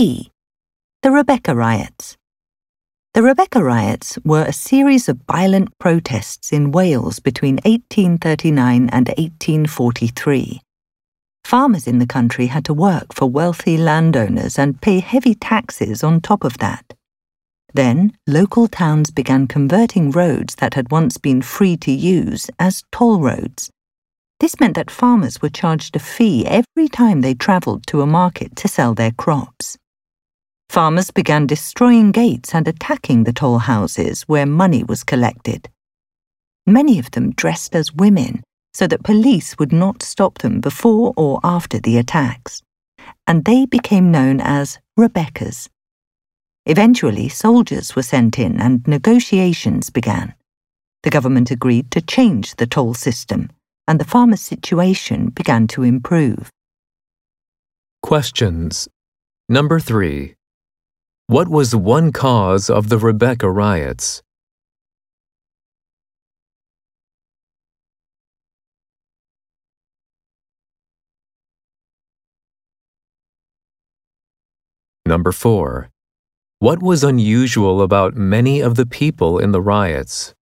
The Rebecca Riots. The Rebecca Riots were a series of violent protests in Wales between 1839 and 1843. Farmers in the country had to work for wealthy landowners and pay heavy taxes on top of that. Then, local towns began converting roads that had once been free to use as toll roads. This meant that farmers were charged a fee every time they travelled to a market to sell their crops. Farmers began destroying gates and attacking the toll houses where money was collected. Many of them dressed as women so that police would not stop them before or after the attacks, and they became known as Rebeccas. Eventually, soldiers were sent in and negotiations began. The government agreed to change the toll system and the farmers' situation began to improve. Questions. Number 3. What was one cause of the Rebecca riots? Number 4. What was unusual about many of the people in the riots?